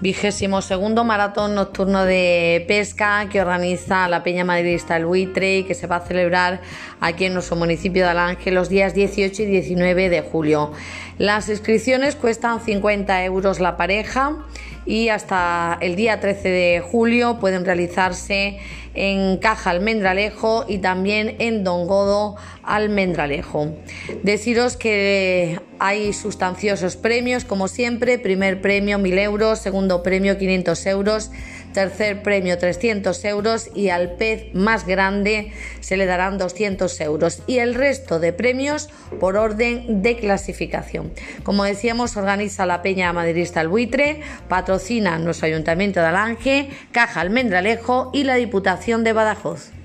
vigésimo segundo maratón nocturno de pesca que organiza la Peña Madridista El Buitre y que se va a celebrar aquí en nuestro municipio de Alange los días 18 y 19 de julio. Las inscripciones cuestan 50 euros la pareja y hasta el día 13 de julio pueden realizarse en Caja Almendralejo y también en Don Godo Almendralejo. Deciros que hay sustanciosos premios, como siempre, primer premio 1000 euros, segundo premio 500 euros, tercer premio 300 euros y al pez más grande se le darán 200 euros y el resto de premios por orden de clasificación. Como decíamos, organiza la Peña Madridista El Buitre, patrocina nuestro Ayuntamiento de Alange, Caja Almendralejo y la Diputación de Badajoz.